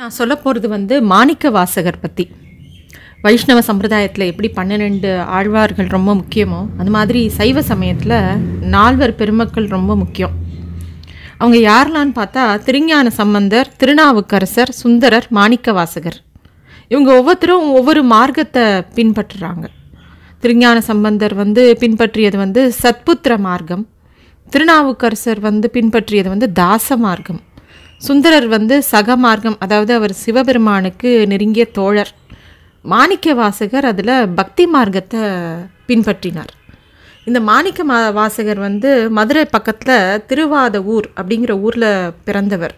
நான் சொல்ல போகிறது வந்து மாணிக்க வாசகர் பற்றி வைஷ்ணவ சம்பிரதாயத்தில் எப்படி பன்னிரெண்டு ஆழ்வார்கள் ரொம்ப முக்கியமோ அது மாதிரி சைவ சமயத்தில் நால்வர் பெருமக்கள் ரொம்ப முக்கியம். அவங்க யாரெலான்னு பார்த்தா திருஞான சம்பந்தர் திருநாவுக்கரசர் சுந்தரர் மாணிக்க வாசகர் இவங்க ஒவ்வொருத்தரும் ஒவ்வொரு மார்க்கத்தை பின்பற்றுறாங்க. திருஞான சம்பந்தர் வந்து பின்பற்றியது வந்து சத்புத்திர மார்க்கம். திருநாவுக்கரசர் வந்து பின்பற்றியது வந்து தாச மார்க்கம். சுந்தரர் வந்து சக மார்க்கம் அதாவது அவர் சிவபெருமானுக்கு நெருங்கிய தோழர். மாணிக்க வாசகர் அதில் பக்தி மார்க்கத்தை பின்பற்றினார். இந்த மாணிக்க மா வாசகர் வந்து மதுரை பக்கத்தில் திருவாத ஊர் அப்படிங்கிற ஊரில் பிறந்தவர்.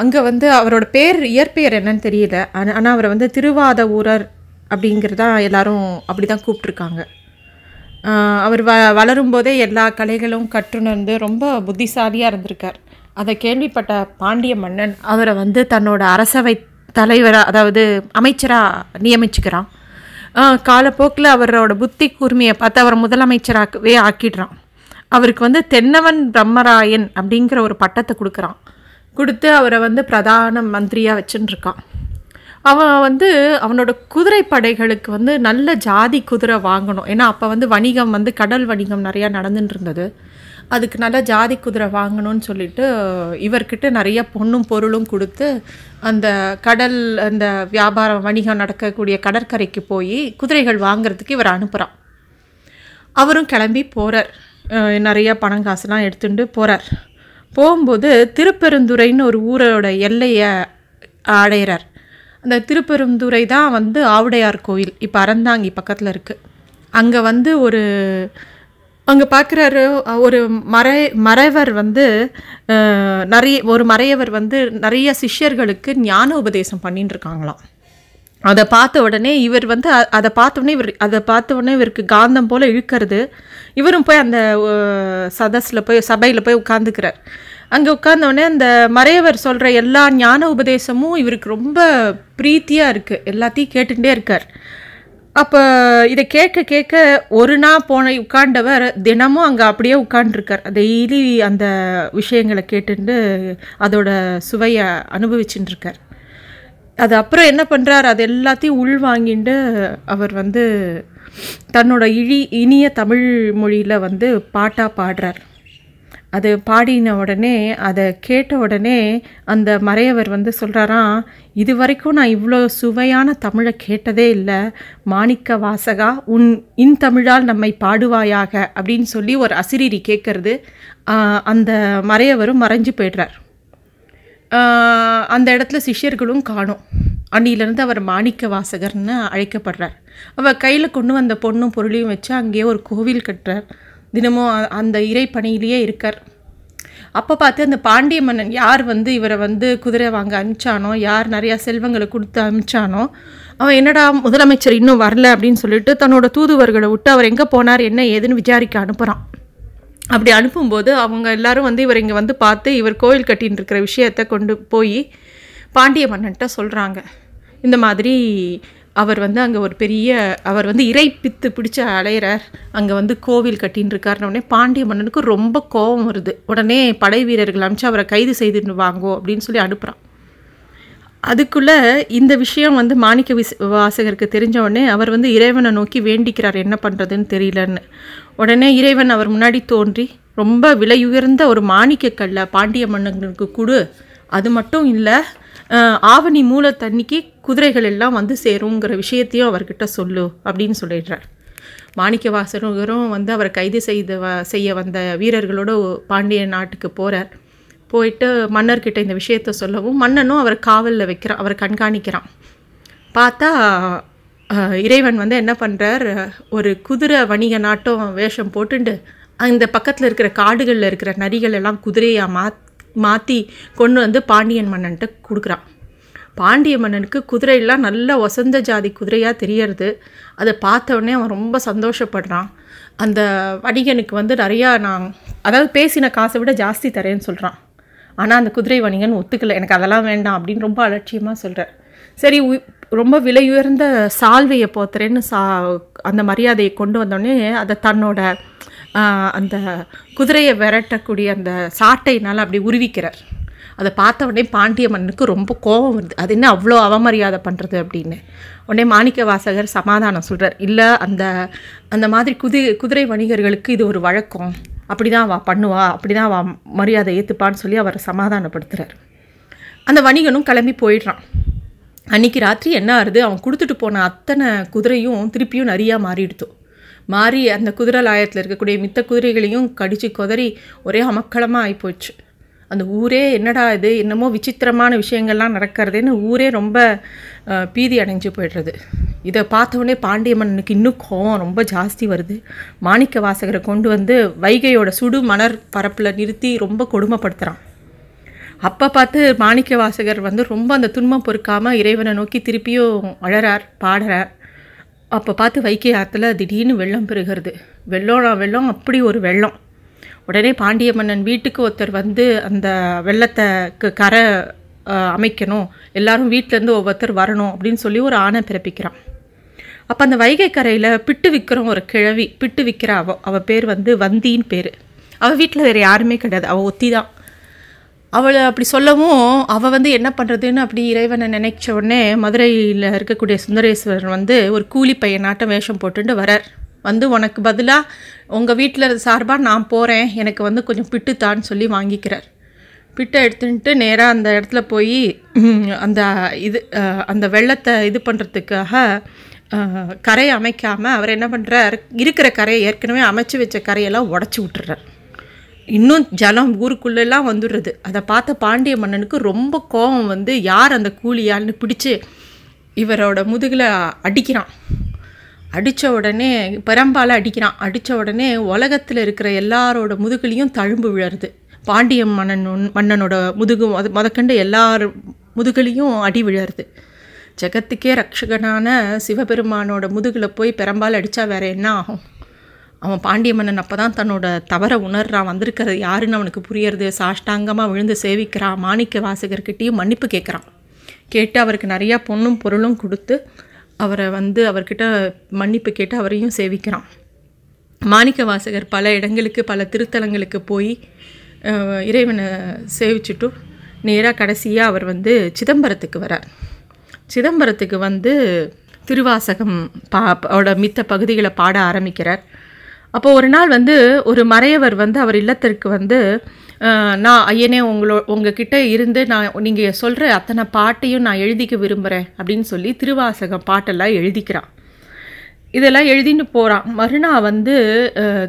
அங்கே வந்து அவரோட பேர் இயற்பெயர் என்னன்னு தெரியல. ஆனால் அவரை வந்து திருவாத ஊரர் அப்படிங்கிறதா எல்லாரும் அப்படி தான் கூப்பிட்ருக்காங்க அவர் வ வளரும்போதே எல்லா கலைகளும் கற்றுணர்ந்து ரொம்ப புத்திசாலியாக இருந்திருக்கார். அதை கேள்விப்பட்ட பாண்டிய மன்னன் அவரை வந்து தன்னோட அரசவை தலைவராக அதாவது அமைச்சராக நியமிச்சுக்கிறான். காலப்போக்கில் அவரோட புத்தி கூர்மையை பார்த்து அவரை முதலமைச்சராகவே ஆக்கிடுறான். அவருக்கு வந்து தென்னவன் பிரம்மராயன் அப்படிங்கிற ஒரு பட்டத்தை கொடுக்குறான். கொடுத்து அவரை வந்து பிரதான மந்திரியாக வச்சுன்னு அவன் வந்து அவனோட குதிரை படைகளுக்கு வந்து நல்ல ஜாதி குதிரை வாங்கணும். ஏன்னா அப்போ வந்து வணிகம் வந்து கடல் வணிகம் நிறையா நடந்துட்டு இருந்தது அதுக்கு நல்ல ஜாதி குதிரை வாங்கணும்னு சொல்லிட்டு இவர்கிட்ட நிறைய பொண்ணும் பொருளும் கொடுத்து அந்த கடல் அந்த வியாபாரம் வணிகம் நடக்கக்கூடிய கடற்கரைக்கு போய் குதிரைகள் வாங்கிறதுக்கு இவர் அனுப்புகிறான் அவரும் கிளம்பி போகிறார் நிறைய பணம் காசுலாம் எடுத்துட்டு போகிறார் போகும்போது திருப்பெருந்துறைன்னு ஒரு ஊரோட எல்லையை அடையிறார். அந்த திருப்பெருந்துறை தான் வந்து ஆவுடையார் கோயில். இப்போ அறந்தாங்கி பக்கத்தில் இருக்குது அங்கே வந்து ஒரு அங்கே பார்க்குறாரு ஒரு மறை மறைவர் வந்து நிறைய ஒரு மறையவர் வந்து நிறைய சிஷ்யர்களுக்கு ஞான உபதேசம் பண்ணிட்டு இருக்காங்களாம். அதை பார்த்த உடனே இவர் வந்து அதை பார்த்த உடனே இவர் அதை பார்த்த உடனே இவருக்கு காந்தம் போல் இழுக்கிறது. இவரும் போய் அந்த சதஸில் போய் சபையில் போய் உட்காந்துக்கிறார் அங்கே உட்கார்ந்தோடனே அந்த மறையவர் சொல்கிற எல்லா ஞான உபதேசமும் இவருக்கு ரொம்ப பிரீத்தியாக இருக்குது எல்லாத்தையும் கேட்டுகிட்டே இருக்கார். அப்போ இதை கேட்க கேட்க ஒரு நாள் போன உட்காண்டவர் தினமும் அங்கே அப்படியே உட்காண்டிருக்கார் டெய்லி அந்த விஷயங்களை கேட்டுட்டு அதோட சுவையை அனுபவிச்சுட்டு இருக்கார் அது அப்புறம் என்ன பண்ணுறார் அது எல்லாத்தையும் உள் வாங்கிட்டு அவர் வந்து தன்னோட இழி இனிய தமிழ் மொழியில் வந்து பாட்டாக பாடுறார். அது பாடின உடனே அதை கேட்ட உடனே அந்த மறையவர் வந்து சொல்கிறாராம் இது வரைக்கும் நான் இவ்வளோ சுவையான தமிழை கேட்டதே இல்லை. மாணிக்க வாசகா உன் இன் தமிழால் நம்மை பாடுவாயாக அப்படின்னு சொல்லி ஒரு அசிரிரி கேட்கறது அந்த மறையவரும் மறைஞ்சு போயிடுறார். அந்த இடத்துல சிஷ்யர்களும் காணும். அன்னியிலேருந்து அவர் மாணிக்க வாசகர்னு அழைக்கப்படுறார். அவர் கையில் கொண்டு வந்த பொண்ணும் பொருளையும் வச்சு அங்கேயே ஒரு கோவில் கட்டுறார். தினமும் அந்த இறை பணியிலேயே இருக்கார். அப்போ பார்த்து அந்த பாண்டிய மன்னன் யார் வந்து இவரை வந்து குதிரை வாங்க அனுப்பிச்சானோ யார் நிறையா செல்வங்களை கொடுத்து அனுப்பிச்சானோ அவன் என்னடா முதலமைச்சர் இன்னும் வரல அப்படின்னு சொல்லிட்டு தன்னோட தூதுவர்களை விட்டு அவர் எங்கே போனார் என்ன ஏதுன்னு விசாரிக்க அனுப்புகிறான் அப்படி அனுப்பும்போது அவங்க எல்லாரும் வந்து இவர் இங்கே வந்து பார்த்து இவர் கோயில் கட்டின்னு இருக்கிற விஷயத்த கொண்டு போய் பாண்டிய மன்னன்ட்ட சொல்கிறாங்க இந்த மாதிரி அவர் வந்து அங்கே ஒரு பெரிய அவர் வந்து இறை பித்து பிடிச்ச அலையிறார். அங்கே வந்து கோவில் கட்டின்னு இருக்காருன்ன உடனே பாண்டிய மன்னனுக்கு ரொம்ப கோபம் வருது. உடனே படை வீரர்கள் அனுப்பிச்சு அவரை கைது செய்துன்னு வாங்கோ அப்படின்னு சொல்லி அனுப்புகிறான் அதுக்குள்ளே இந்த விஷயம் வந்து மாணிக்க விஸ் வாசகருக்கு தெரிஞ்ச உடனே அவர் வந்து இறைவனை நோக்கி வேண்டிக்கிறார் என்ன பண்ணுறதுன்னு தெரியலன்னு. உடனே இறைவன் அவர் முன்னாடி தோன்றி ரொம்ப விலையுயர்ந்த ஒரு மாணிக்க கல்லை பாண்டிய மன்னனுக்கு கொடு. அது மட்டும் இல்லை ஆவணி மூல தண்ணிக்கு குதிரைகள் எல்லாம் வந்து சேருங்கிற விஷயத்தையும் அவர்கிட்ட சொல்லு அப்படின்னு சொல்லிடுறார். மாணிக்க வாசகரும் வந்து அவரை கைது செய்து வ செய்ய வந்த வீரர்களோட பாண்டிய நாட்டுக்கு போகிறார் போயிட்டு மன்னர்கிட்ட இந்த விஷயத்த சொல்லவும் மன்னனும் அவரை காவலில் வைக்கிறான் அவரை கண்காணிக்கிறான். பார்த்தா இறைவன் வந்து என்ன பண்ணுறார் ஒரு குதிரை வணிக நாட்டம் வேஷம் போட்டுண்டு அந்த பக்கத்தில் இருக்கிற காடுகளில் இருக்கிற நரிகள் எல்லாம் குதிரையாக மா மாற்றி கொண்டு வந்து பாண்டியன் மன்னன்ட்டு கொடுக்குறான். பாண்டிய மன்னனுக்கு குதிரையெல்லாம் நல்ல ஒசந்த ஜாதி குதிரையாக தெரியறது. அதை பார்த்தவொடனே அவன் ரொம்ப சந்தோஷப்படுறான். அந்த வணிகனுக்கு வந்து நிறையா நான் அதாவது பேசின காசை விட ஜாஸ்தி தரேன்னு சொல்கிறான் ஆனால் அந்த குதிரை வணிகன் ஒத்துக்கலை. எனக்கு அதெல்லாம் வேண்டாம் அப்படின்னு ரொம்ப அலட்சியமாக சொல்கிறார் சரி ரொம்ப ரொம்ப விலையுயர்ந்த சால்வையை போத்துறேன்னு சா அந்த மரியாதையை கொண்டு வந்தோடனே அதை தன்னோட அந்த குதிரையை விரட்டக்கூடிய அந்த சாட்டையினால் அப்படி உருவிக்கிறார். அதை பார்த்த உடனே பாண்டிய மன்னனுக்கு ரொம்ப கோபம் வருது. அது என்ன அவ்வளோ அவமரியாதை பண்ணுறது அப்படின்னு. உடனே மாணிக்க வாசகர் சமாதானம் சொல்கிறார் இல்லை அந்த அந்த மாதிரி குதி குதிரை வணிகர்களுக்கு இது ஒரு வழக்கம். அப்படி தான் வா பண்ணுவா. அப்படி தான் வா மரியாதை ஏற்றுப்பான்னு சொல்லி அவரை சமாதானப்படுத்துகிறார் அந்த வணிகனும் கிளம்பி போயிடுறான். அன்னைக்கு ராத்திரி என்ன ஆகுது அவன் கொடுத்துட்டு போன அத்தனை குதிரையும் திருப்பியும் நிறையா மாறிடுத்தோம் மாறி அந்த குதிரை லாயத்தில் இருக்கக்கூடிய மித்த குதிரைகளையும் கடிச்சு குதறி ஒரே அமக்களமாக ஆகிப்போச்சு அந்த ஊரே என்னடா இது? என்னமோ விசித்திரமான விஷயங்கள்லாம் நடக்கிறதுன்னு ஊரே ரொம்ப பீதி அடைஞ்சு போயிடுறது. இதை பார்த்தவொடனே பாண்டிய மன்னனுக்கு இன்னும் கோவம் ரொம்ப ஜாஸ்தி வருது. மாணிக்க வாசகரை கொண்டு வந்து வைகையோட சுடு மணர் பரப்பில் நிறுத்தி ரொம்ப கொடுமைப்படுத்துகிறான் அப்போ பார்த்து மாணிக்க வாசகர் வந்து ரொம்ப அந்த துன்பம் பொறுக்காமல் இறைவனை நோக்கி திருப்பியும் அழறார் பாடுறார். அப்போ பார்த்து வைகை ஆற்றுல திடீர்னு வெள்ளம் பெருகிறது. வெள்ளம் வெள்ளம் அப்படி ஒரு வெள்ளம். உடனே பாண்டிய மன்னன் வீட்டுக்கு ஒருத்தர் வந்து அந்த வெள்ளத்தை க- கரை அமைக்கணும். எல்லாரும் வீட்டிலேருந்து ஒவ்வொருத்தர் வரணும் அப்படின்னு சொல்லி ஒரு ஆணை பிறப்பிக்கிறான். அப்போ அந்த வைகை கரையில் பிட்டு விற்கிற ஒரு கிழவி பிட்டு விற்கிற அவ அவள் பேர் வந்து வந்தின்னு பேர். அவள் வீட்டில் வேறு யாருமே கிடையாது. அவள் ஒத்தி தான் அவளை அப்படி சொல்லவும் அவள் வந்து என்ன பண்ணுறதுன்னு அப்படி இறைவனை நினைச்ச உடனே மதுரையில் இருக்கக்கூடிய சுந்தரேஸ்வரர் வந்து ஒரு கூலி பையனாட்டம் வேஷம் போட்டுட்டு வரார். வந்து உனக்கு பதிலாக உங்கள் வீட்டில் சார்பாக நான் போகிறேன் எனக்கு வந்து கொஞ்சம் பிட்டுத்தான்னு சொல்லி வாங்கிக்கிறார். பிட்டை எடுத்துட்டு நேராக அந்த இடத்துல போய் அந்த இது அந்த வெள்ளத்தை இது பண்ணுறதுக்காக கரையை அமைக்காமல் அவர் என்ன பண்ணுறார் இருக்கிற கரையை ஏற்கனவே அமைச்சு வச்ச கரையெல்லாம் உடச்சி விட்டுறார். இன்னும் ஜலம் ஊருக்குள்ளெல்லாம் வந்துடுறது. அதை பார்த்த பாண்டிய மன்னனுக்கு ரொம்ப கோபம் வந்து யார் அந்த கூலியாள்னு பிடிச்சு இவரோட முதுகில் அடிக்கிறான். அடித்த உடனே பெரம்பால் அடிக்கிறான். அடித்த உடனே உலகத்தில் இருக்கிற எல்லாரோட முதுகுலையும் தழும்பு விழருது பாண்டிய மன்னன் மன்னனோட முதுகு முத முதக்கண்டு எல்லார் முதுகுலையும் அடி விழருது ஜெகத்துக்கே ரட்சகனான சிவபெருமானோட முதுகில் போய் பெரம்பால் அடித்தா வேற என்ன ஆகும்? அவன் பாண்டிய மன்னன் அப்போ தான் தன்னோட தவறை உணர்றான். வந்திருக்கிறது யாருன்னு அவனுக்கு புரியறது. சாஷ்டாங்கமாக விழுந்து சேவிக்கிறான். மாணிக்க வாசகர்கிட்டையும் மன்னிப்பு கேட்குறான். கேட்டு அவருக்கு நிறையா பொண்ணும் பொருளும் கொடுத்து அவரை வந்து அவர்கிட்ட மன்னிப்பு கேட்டு அவரையும் சேவிக்கிறான். மாணிக்க வாசகர் பல இடங்களுக்கு பல திருத்தலங்களுக்கு போய் இறைவனை சேவிச்சுட்டும் நேராக கடைசியாக அவர் வந்து சிதம்பரத்துக்கு வரார். சிதம்பரத்துக்கு வந்து திருவாசகம் பா மித்த பகுதிகளை பாட ஆரம்பிக்கிறார். அப்போ ஒரு நாள் வந்து ஒரு மறையவர் வந்து அவர் இல்லத்திற்கு வந்து நான் ஐயனே உங்களோ உங்ககிட்ட இருந்து நான் நீங்கள் சொல்கிற அத்தனை பாட்டையும் நான் எழுதிக்க விரும்புகிறேன் அப்படின்னு சொல்லி திருவாசகம் பாட்டெல்லாம் எழுதிக்கிறான். இதெல்லாம் எழுதின்னு போகிறான் மறுநாள் வந்து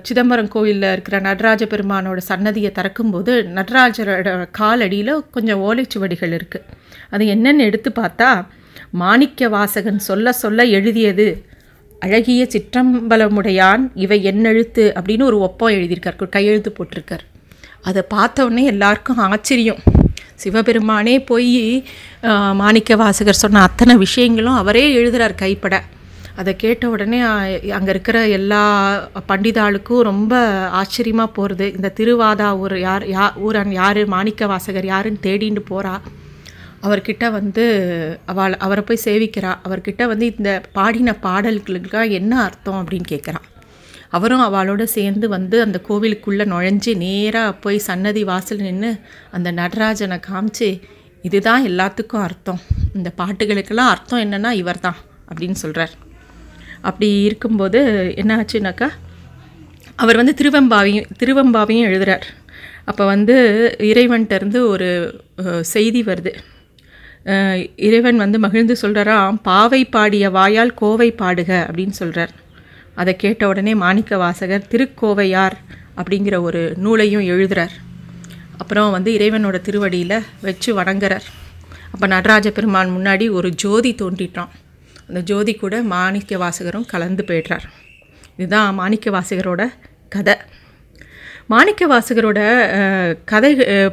சிதம்பரம் கோயிலில் இருக்கிற நடராஜ பெருமானோட சன்னதியை திறக்கும்போது நடராஜரோட காலடியில் கொஞ்சம் ஓலைச்சுவடிகள் இருக்குது அது என்னென்னு எடுத்து பார்த்தா மாணிக்க வாசகன் சொல்ல சொல்ல எழுதியது அழகிய சிற்றம்பலமுடையான் இவை என்னெழுத்து அப்படின்னு ஒரு ஒப்பம் எழுதியிருக்கார். கையெழுத்து போட்டிருக்கார். அதை பார்த்த எல்லாருக்கும் ஆச்சரியம். சிவபெருமானே போய் மாணிக்க வாசகர் சொன்ன அத்தனை விஷயங்களும் அவரே எழுதுகிறார் கைப்பட. அதை கேட்ட உடனே அங்கே இருக்கிற எல்லா பண்டிதாளுக்கும் ரொம்ப ஆச்சரியமாக போகிறது இந்த திருவாதா ஊர் யார் யா ஊரன் யார் மாணிக்க வாசகர் யாருன்னு தேடின்னு போகிறா அவர்கிட்ட வந்து அவள் அவரை போய் சேவிக்கிறா. அவர்கிட்ட வந்து இந்த பாடின பாடல்களுக்கு என்ன அர்த்தம் அப்படின்னு கேட்குறான் அவரும் அவளோட சேர்ந்து வந்து அந்த கோவிலுக்குள்ளே நுழைஞ்சு நேராக போய் சன்னதி வாசல் நின்று அந்த நடராஜனை காமிச்சு இதுதான் எல்லாத்துக்கும் அர்த்தம். இந்த பாட்டுகளுக்கெல்லாம் அர்த்தம் என்னன்னா இவர்தான் அப்படின்னு சொல்கிறார் அப்படி இருக்கும்போது என்ன ஆச்சுனாக்கா அவர் வந்து திருவெம்பாவையும் திருவெம்பாவையும் எழுதுகிறார் அப்போ வந்து இறைவன்கிட்ட இருந்து ஒரு செய்தி வருது. இறைவன் வந்து மகிழ்ந்து சொல்கிறாராம் பாவை பாடிய வாயால் கோவை பாடுக அப்படின்னு சொல்கிறார் அதை கேட்ட உடனே மாணிக்க வாசகர் திருக்கோவையார் அப்படிங்கிற ஒரு நூலையும் எழுதுகிறார் அப்புறம் வந்து இறைவனோட திருவடியில் வச்சு வணங்குறார். அப்போ நடராஜ பெருமான் முன்னாடி ஒரு ஜோதி தோன்றிட்டான். அந்த ஜோதி கூட மாணிக்க வாசகரும் கலந்து போயிடுறார். இதுதான் மாணிக்க வாசகரோட கதை. மாணிக்க வாசகரோட கதை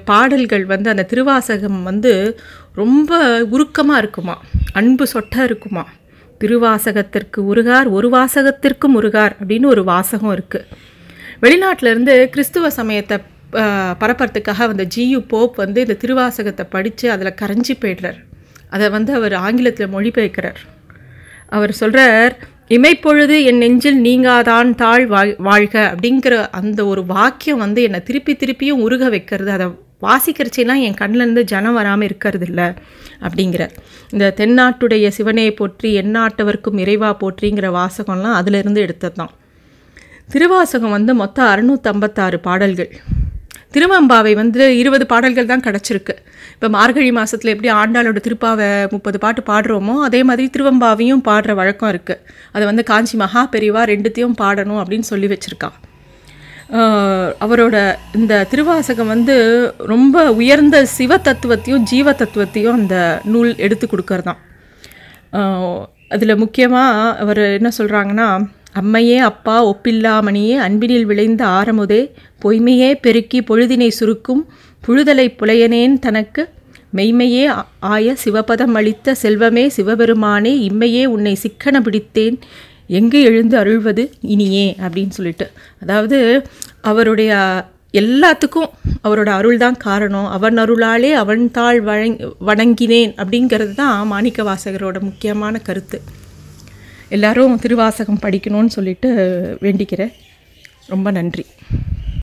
பாடல்கள் வந்து அந்த திருவாசகம் வந்து ரொம்ப உருக்கமாக இருக்குமா? அன்பு சொட்ட இருக்குமா? திருவாசகத்திற்கு உருகார் ஒரு வாசகத்திற்கும் உருகார் அப்படின்னு ஒரு வாசகம் இருக்குது வெளிநாட்டிலேருந்து கிறிஸ்துவ சமயத்தை பரப்புறதுக்காக வந்த ஜியு போப் வந்து இந்த திருவாசகத்தை படித்து அதில் கரைஞ்சி போயிடுறார். அதை வந்து அவர் ஆங்கிலத்தில் மொழிபெயர்க்கிறார். அவர் சொல்கிறார் இமைப்பொழுது என் நெஞ்சில் நீங்காதான் தாழ் வாழ் வாழ்க அப்படிங்கிற அந்த ஒரு வாக்கியம் வந்து என்னை திருப்பி திருப்பியும் உருக வைக்கிறது. அதை வாசிக்கிறச்செல்லாம் என் கண்ணிலேருந்து ஜனம் வராமல் இருக்கிறது இல்லை அப்படிங்கிற. இந்த தென்னாட்டுடைய சிவனையை போற்றி எந்நாட்டவர்க்கும் இறைவா போற்றிங்கிற வாசகம்லாம் அதிலிருந்து எடுத்தது தான் திருவாசகம் வந்து மொத்தம் அறுநூற்றம்பத்தாறு பாடல்கள். திருவம்பாவை வந்து இருபது பாடல்கள் தான் கிடச்சிருக்கு. இப்போ மார்கழி மாதத்தில் எப்படி ஆண்டாளோட திருப்பாவை முப்பது பாட்டு பாடுறோமோ அதே மாதிரி திருவம்பாவையும் பாடுற வழக்கம் இருக்குது அதை வந்து காஞ்சி மகா பெரிவா ரெண்டுத்தையும் பாடணும் அப்படின்னு சொல்லி வச்சுருக்கான் அவரோட இந்த திருவாசகம் வந்து ரொம்ப உயர்ந்த சிவ தத்துவத்தையும் ஜீவ தத்துவத்தையும் அந்த நூல் எடுத்து கொடுக்கறதாம் அதில் முக்கியமாக அவர் என்ன சொல்கிறாங்கன்னா அம்மையே அப்பா ஒப்பில்லாமணியே அன்பினில் விளைந்த ஆரமுதே பொய்மையே பெருக்கி பொழுதினை சுருக்கும் புழுதலை புலையனேன் தனக்கு. மெய்மையே ஆய சிவபதம் அளித்த செல்வமே சிவபெருமானே இம்மையே உன்னை சிக்கன பிடித்தேன். எங்கு எழுந்து அருள்வது இனியே அப்படின்னு சொல்லிட்டு. அதாவது அவருடைய எல்லாத்துக்கும் அவரோட அருள் தான் காரணம். அவன் அருளாலே அவன் தாழ் வழங் வணங்கினேன் அப்படிங்கிறது தான் மாணிக்க வாசகரோட முக்கியமான கருத்து. எல்லாரும் திருவாசகம் படிக்கணும்னு சொல்லிட்டு வேண்டிக்கிறேன். ரொம்ப நன்றி.